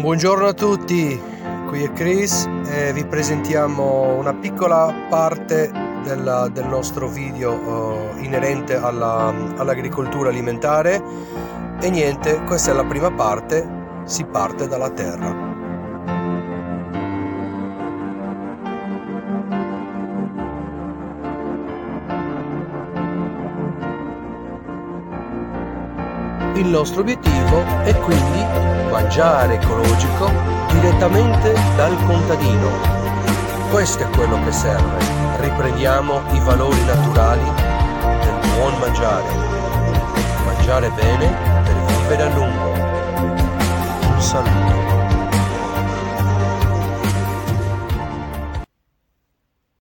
Buongiorno a tutti, qui è Chris e vi presentiamo una piccola parte della, del nostro video uh, inerente alla, all'agricoltura alimentare e niente, questa è la prima parte, si parte dalla terra. Il nostro obiettivo è quindi mangiare ecologico direttamente dal contadino. Questo è quello che serve. Riprendiamo i valori naturali del buon mangiare. Mangiare bene per vivere a lungo. Un saluto.